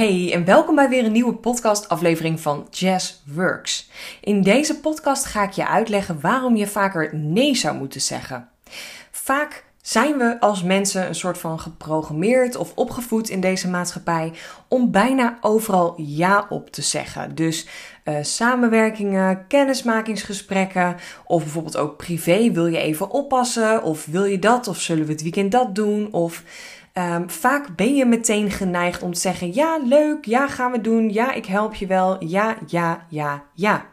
Hey en welkom bij weer een nieuwe podcastaflevering van Jazz Works. In deze podcast ga ik je uitleggen waarom je vaker nee zou moeten zeggen. Vaak zijn we als mensen een soort van geprogrammeerd of opgevoed in deze maatschappij om bijna overal ja op te zeggen. Dus uh, samenwerkingen, kennismakingsgesprekken of bijvoorbeeld ook privé wil je even oppassen of wil je dat of zullen we het weekend dat doen of Um, vaak ben je meteen geneigd om te zeggen: ja, leuk, ja, gaan we doen, ja, ik help je wel, ja, ja, ja, ja.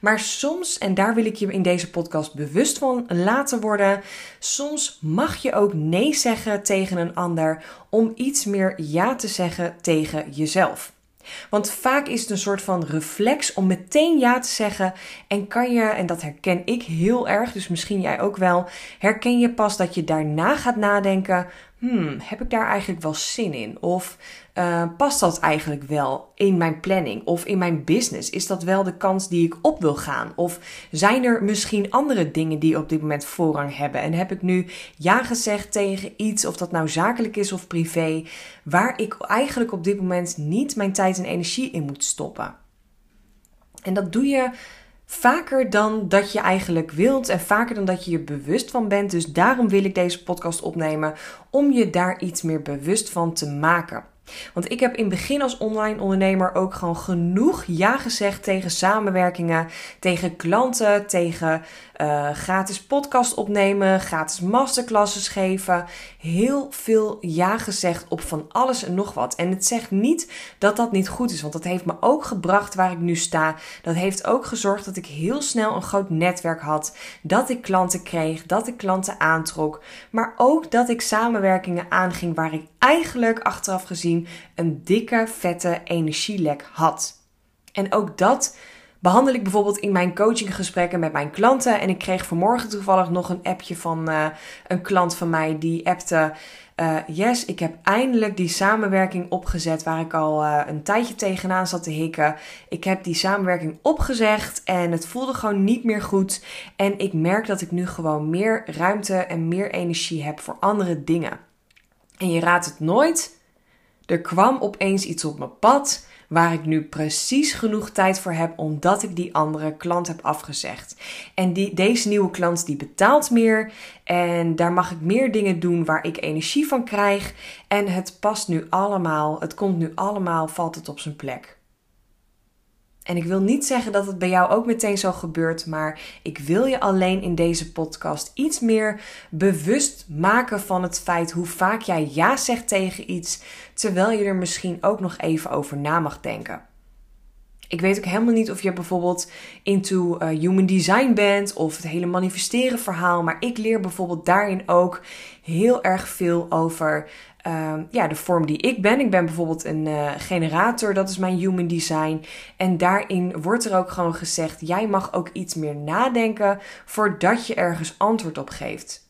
Maar soms, en daar wil ik je in deze podcast bewust van laten worden, soms mag je ook nee zeggen tegen een ander om iets meer ja te zeggen tegen jezelf. Want vaak is het een soort van reflex om meteen ja te zeggen. En kan je, en dat herken ik heel erg, dus misschien jij ook wel, herken je pas dat je daarna gaat nadenken: hmm, heb ik daar eigenlijk wel zin in? Of uh, past dat eigenlijk wel in mijn planning of in mijn business? Is dat wel de kans die ik op wil gaan? Of zijn er misschien andere dingen die op dit moment voorrang hebben? En heb ik nu ja gezegd tegen iets, of dat nou zakelijk is of privé, waar ik eigenlijk op dit moment niet mijn tijd en energie in moet stoppen? En dat doe je vaker dan dat je eigenlijk wilt en vaker dan dat je je bewust van bent. Dus daarom wil ik deze podcast opnemen om je daar iets meer bewust van te maken. Want ik heb in het begin als online ondernemer ook gewoon genoeg ja gezegd tegen samenwerkingen, tegen klanten, tegen uh, gratis podcast opnemen, gratis masterclasses geven. Heel veel ja gezegd op van alles en nog wat. En het zegt niet dat dat niet goed is, want dat heeft me ook gebracht waar ik nu sta. Dat heeft ook gezorgd dat ik heel snel een groot netwerk had, dat ik klanten kreeg, dat ik klanten aantrok, maar ook dat ik samenwerkingen aanging waar ik eigenlijk achteraf gezien een dikke, vette energielek had. En ook dat behandel ik bijvoorbeeld in mijn coachinggesprekken met mijn klanten. En ik kreeg vanmorgen toevallig nog een appje van uh, een klant van mij die appte. Uh, yes, ik heb eindelijk die samenwerking opgezet waar ik al uh, een tijdje tegenaan zat te hikken. Ik heb die samenwerking opgezegd en het voelde gewoon niet meer goed. En ik merk dat ik nu gewoon meer ruimte en meer energie heb voor andere dingen. En je raadt het nooit. Er kwam opeens iets op mijn pad waar ik nu precies genoeg tijd voor heb omdat ik die andere klant heb afgezegd. En die, deze nieuwe klant die betaalt meer en daar mag ik meer dingen doen waar ik energie van krijg en het past nu allemaal, het komt nu allemaal, valt het op zijn plek. En ik wil niet zeggen dat het bij jou ook meteen zo gebeurt, maar ik wil je alleen in deze podcast iets meer bewust maken van het feit hoe vaak jij ja zegt tegen iets, terwijl je er misschien ook nog even over na mag denken. Ik weet ook helemaal niet of je bijvoorbeeld into uh, human design bent of het hele manifesteren verhaal, maar ik leer bijvoorbeeld daarin ook heel erg veel over uh, ja, de vorm die ik ben. Ik ben bijvoorbeeld een uh, generator, dat is mijn human design. En daarin wordt er ook gewoon gezegd: jij mag ook iets meer nadenken voordat je ergens antwoord op geeft.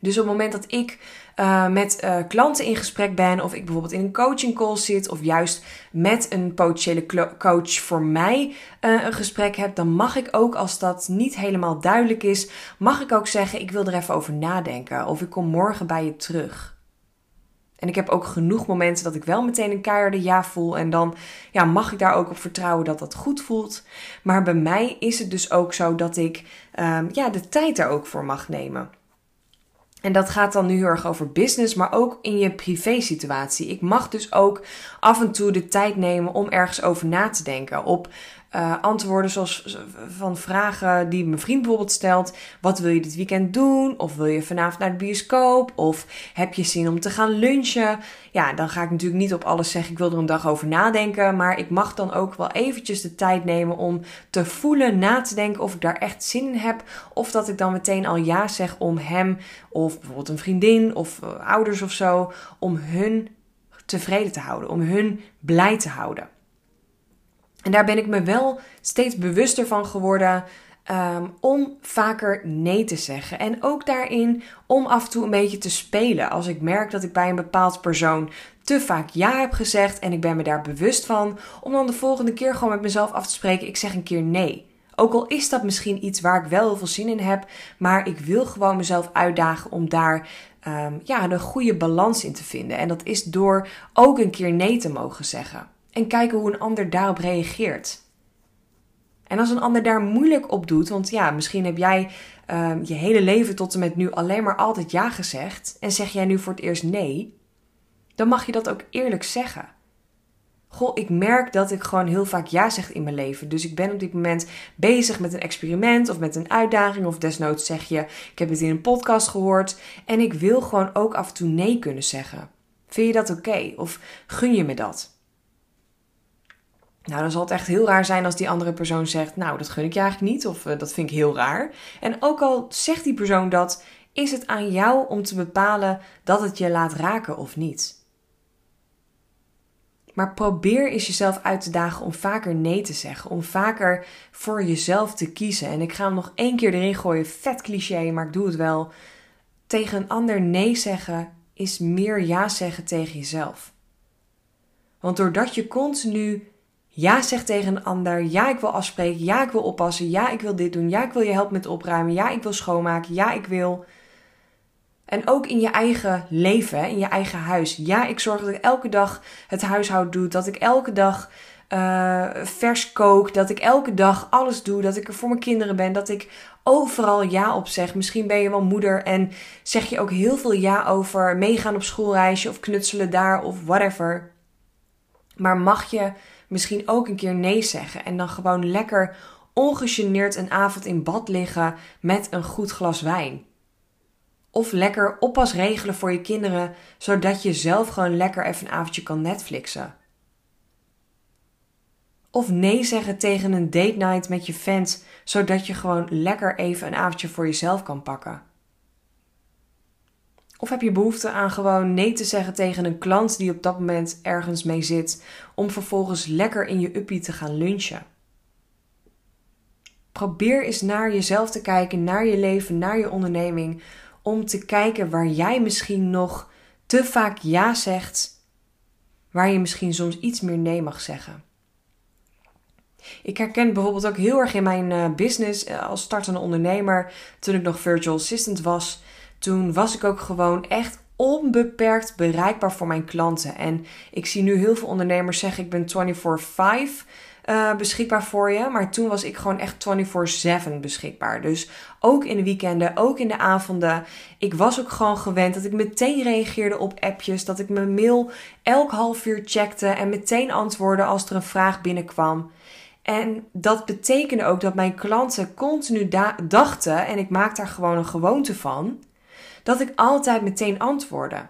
Dus op het moment dat ik uh, met uh, klanten in gesprek ben, of ik bijvoorbeeld in een coaching call zit, of juist met een potentiële coach voor mij uh, een gesprek heb, dan mag ik ook, als dat niet helemaal duidelijk is, mag ik ook zeggen: ik wil er even over nadenken, of ik kom morgen bij je terug. En ik heb ook genoeg momenten dat ik wel meteen een keiharde ja voel. En dan ja, mag ik daar ook op vertrouwen dat dat goed voelt. Maar bij mij is het dus ook zo dat ik um, ja, de tijd er ook voor mag nemen. En dat gaat dan nu heel erg over business, maar ook in je privé situatie. Ik mag dus ook af en toe de tijd nemen om ergens over na te denken. Op uh, antwoorden zoals van vragen die mijn vriend bijvoorbeeld stelt. Wat wil je dit weekend doen? Of wil je vanavond naar de bioscoop? Of heb je zin om te gaan lunchen? Ja, dan ga ik natuurlijk niet op alles zeggen. Ik wil er een dag over nadenken. Maar ik mag dan ook wel eventjes de tijd nemen om te voelen, na te denken of ik daar echt zin in heb. Of dat ik dan meteen al ja zeg om hem of bijvoorbeeld een vriendin of uh, ouders of zo. Om hun tevreden te houden. Om hun blij te houden. En daar ben ik me wel steeds bewuster van geworden. Um, om vaker nee te zeggen. En ook daarin om af en toe een beetje te spelen. Als ik merk dat ik bij een bepaald persoon te vaak ja heb gezegd en ik ben me daar bewust van, om dan de volgende keer gewoon met mezelf af te spreken: ik zeg een keer nee. Ook al is dat misschien iets waar ik wel heel veel zin in heb, maar ik wil gewoon mezelf uitdagen om daar um, ja, een goede balans in te vinden. En dat is door ook een keer nee te mogen zeggen. En kijken hoe een ander daarop reageert. En als een ander daar moeilijk op doet, want ja, misschien heb jij um, je hele leven tot en met nu alleen maar altijd ja gezegd en zeg jij nu voor het eerst nee, dan mag je dat ook eerlijk zeggen. Goh, ik merk dat ik gewoon heel vaak ja zeg in mijn leven. Dus ik ben op dit moment bezig met een experiment of met een uitdaging. Of desnoods zeg je, ik heb het in een podcast gehoord. En ik wil gewoon ook af en toe nee kunnen zeggen. Vind je dat oké? Of gun je me dat? Nou, dan zal het echt heel raar zijn als die andere persoon zegt: Nou, dat gun ik je eigenlijk niet, of uh, dat vind ik heel raar. En ook al zegt die persoon dat, is het aan jou om te bepalen dat het je laat raken of niet. Maar probeer eens jezelf uit te dagen om vaker nee te zeggen. Om vaker voor jezelf te kiezen. En ik ga hem nog één keer erin gooien. Vet cliché, maar ik doe het wel. Tegen een ander nee zeggen is meer ja zeggen tegen jezelf. Want doordat je continu ja zegt tegen een ander, ja ik wil afspreken, ja ik wil oppassen, ja ik wil dit doen, ja ik wil je helpen met opruimen, ja ik wil schoonmaken, ja ik wil en ook in je eigen leven, in je eigen huis. Ja, ik zorg dat ik elke dag het huishouden doe. Dat ik elke dag uh, vers kook. Dat ik elke dag alles doe. Dat ik er voor mijn kinderen ben. Dat ik overal ja op zeg. Misschien ben je wel moeder en zeg je ook heel veel ja over meegaan op schoolreisje of knutselen daar of whatever. Maar mag je misschien ook een keer nee zeggen en dan gewoon lekker ongegeneerd een avond in bad liggen met een goed glas wijn? Of lekker oppas regelen voor je kinderen, zodat je zelf gewoon lekker even een avondje kan Netflixen. Of nee zeggen tegen een date night met je fans, zodat je gewoon lekker even een avondje voor jezelf kan pakken. Of heb je behoefte aan gewoon nee te zeggen tegen een klant die op dat moment ergens mee zit, om vervolgens lekker in je uppie te gaan lunchen? Probeer eens naar jezelf te kijken, naar je leven, naar je onderneming om te kijken waar jij misschien nog te vaak ja zegt, waar je misschien soms iets meer nee mag zeggen. Ik herken bijvoorbeeld ook heel erg in mijn uh, business uh, als startende ondernemer, toen ik nog virtual assistant was, toen was ik ook gewoon echt onbeperkt bereikbaar voor mijn klanten. En ik zie nu heel veel ondernemers zeggen: ik ben 24/5 uh, beschikbaar voor je. Maar toen was ik gewoon echt 24/7 beschikbaar. Dus ook in de weekenden, ook in de avonden. Ik was ook gewoon gewend dat ik meteen reageerde op appjes. Dat ik mijn mail elk half uur checkte en meteen antwoordde als er een vraag binnenkwam. En dat betekende ook dat mijn klanten continu dachten, en ik maak daar gewoon een gewoonte van, dat ik altijd meteen antwoordde.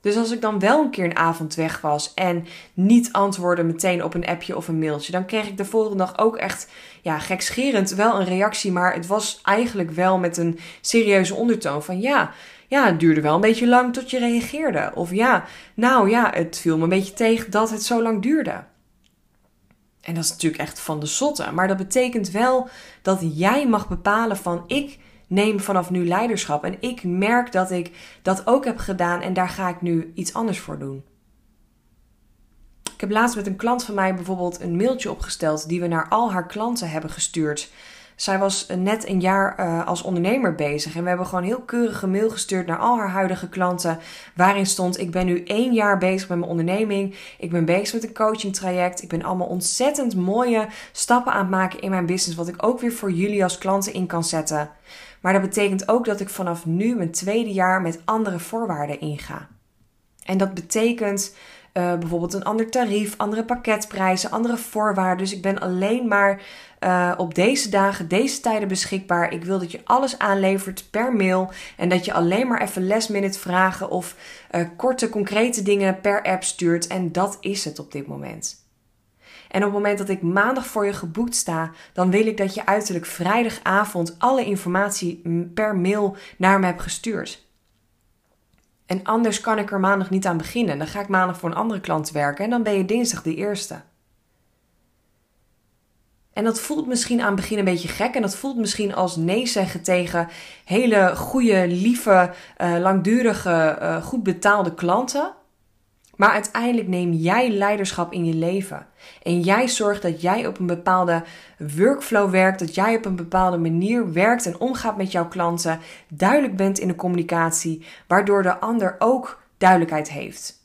Dus als ik dan wel een keer een avond weg was en niet antwoordde meteen op een appje of een mailtje, dan kreeg ik de volgende dag ook echt, ja, gekscherend wel een reactie. Maar het was eigenlijk wel met een serieuze ondertoon van ja, ja, het duurde wel een beetje lang tot je reageerde. Of ja, nou ja, het viel me een beetje tegen dat het zo lang duurde. En dat is natuurlijk echt van de zotte. Maar dat betekent wel dat jij mag bepalen van ik neem vanaf nu leiderschap. En ik merk dat ik dat ook heb gedaan en daar ga ik nu iets anders voor doen. Ik heb laatst met een klant van mij bijvoorbeeld een mailtje opgesteld die we naar al haar klanten hebben gestuurd. Zij was net een jaar uh, als ondernemer bezig en we hebben gewoon heel keurige mail gestuurd naar al haar huidige klanten. Waarin stond: Ik ben nu één jaar bezig met mijn onderneming. Ik ben bezig met een coaching traject. Ik ben allemaal ontzettend mooie stappen aan het maken in mijn business. Wat ik ook weer voor jullie als klanten in kan zetten. Maar dat betekent ook dat ik vanaf nu mijn tweede jaar met andere voorwaarden inga. En dat betekent uh, bijvoorbeeld een ander tarief, andere pakketprijzen, andere voorwaarden. Dus ik ben alleen maar uh, op deze dagen, deze tijden beschikbaar. Ik wil dat je alles aanlevert per mail en dat je alleen maar even last minute vragen of uh, korte concrete dingen per app stuurt. En dat is het op dit moment. En op het moment dat ik maandag voor je geboekt sta, dan wil ik dat je uiterlijk vrijdagavond alle informatie per mail naar me hebt gestuurd. En anders kan ik er maandag niet aan beginnen. Dan ga ik maandag voor een andere klant werken en dan ben je dinsdag de eerste. En dat voelt misschien aan het begin een beetje gek. En dat voelt misschien als nee zeggen tegen hele goede, lieve, uh, langdurige, uh, goed betaalde klanten. Maar uiteindelijk neem jij leiderschap in je leven. En jij zorgt dat jij op een bepaalde workflow werkt, dat jij op een bepaalde manier werkt en omgaat met jouw klanten, duidelijk bent in de communicatie, waardoor de ander ook duidelijkheid heeft.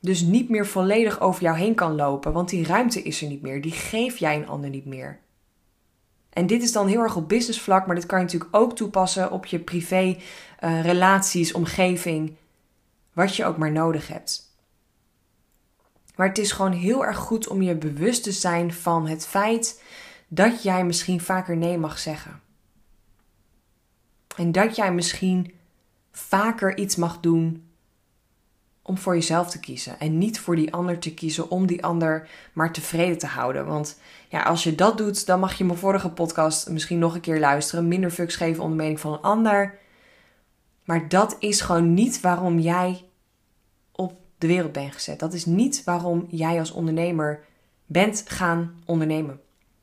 Dus niet meer volledig over jou heen kan lopen, want die ruimte is er niet meer. Die geef jij een ander niet meer. En dit is dan heel erg op business vlak, maar dit kan je natuurlijk ook toepassen op je privé uh, relaties, omgeving, wat je ook maar nodig hebt. Maar het is gewoon heel erg goed om je bewust te zijn van het feit dat jij misschien vaker nee mag zeggen. En dat jij misschien vaker iets mag doen om voor jezelf te kiezen. En niet voor die ander te kiezen om die ander maar tevreden te houden. Want ja, als je dat doet, dan mag je mijn vorige podcast misschien nog een keer luisteren. Minder fucks geven om de mening van een ander. Maar dat is gewoon niet waarom jij de wereld bent gezet. Dat is niet waarom jij als ondernemer bent gaan ondernemen.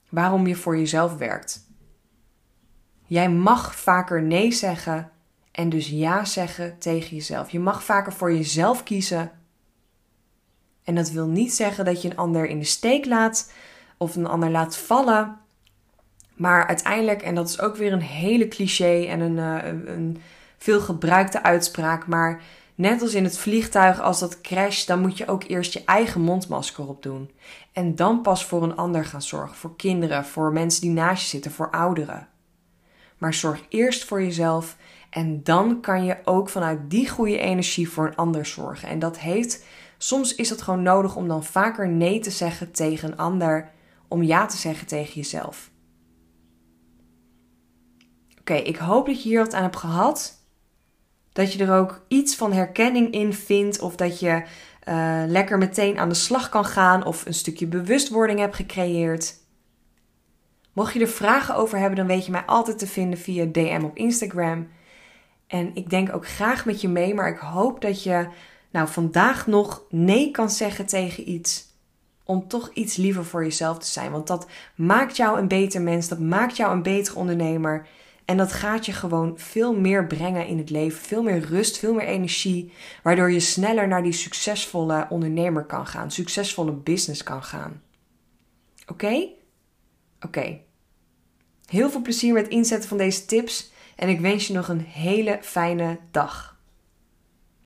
Waarom je voor jezelf werkt. Jij mag vaker nee zeggen en dus ja zeggen tegen jezelf. Je mag vaker voor jezelf kiezen. En dat wil niet zeggen dat je een ander in de steek laat of een ander laat vallen. Maar uiteindelijk, en dat is ook weer een hele cliché en een, uh, een veel gebruikte uitspraak, maar net als in het vliegtuig, als dat crasht, dan moet je ook eerst je eigen mondmasker opdoen. En dan pas voor een ander gaan zorgen. Voor kinderen, voor mensen die naast je zitten, voor ouderen. Maar zorg eerst voor jezelf en dan kan je ook vanuit die goede energie voor een ander zorgen. En dat heeft, soms is het gewoon nodig om dan vaker nee te zeggen tegen een ander, om ja te zeggen tegen jezelf. Oké, ik hoop dat je hier wat aan hebt gehad. Dat je er ook iets van herkenning in vindt of dat je uh, lekker meteen aan de slag kan gaan of een stukje bewustwording hebt gecreëerd. Mocht je er vragen over hebben, dan weet je mij altijd te vinden via DM op Instagram. En ik denk ook graag met je mee, maar ik hoop dat je nou vandaag nog nee kan zeggen tegen iets. Om toch iets liever voor jezelf te zijn. Want dat maakt jou een beter mens, dat maakt jou een betere ondernemer. En dat gaat je gewoon veel meer brengen in het leven. Veel meer rust, veel meer energie. Waardoor je sneller naar die succesvolle ondernemer kan gaan. Succesvolle business kan gaan. Oké? Oké. Heel veel plezier met inzetten van deze tips. En ik wens je nog een hele fijne dag.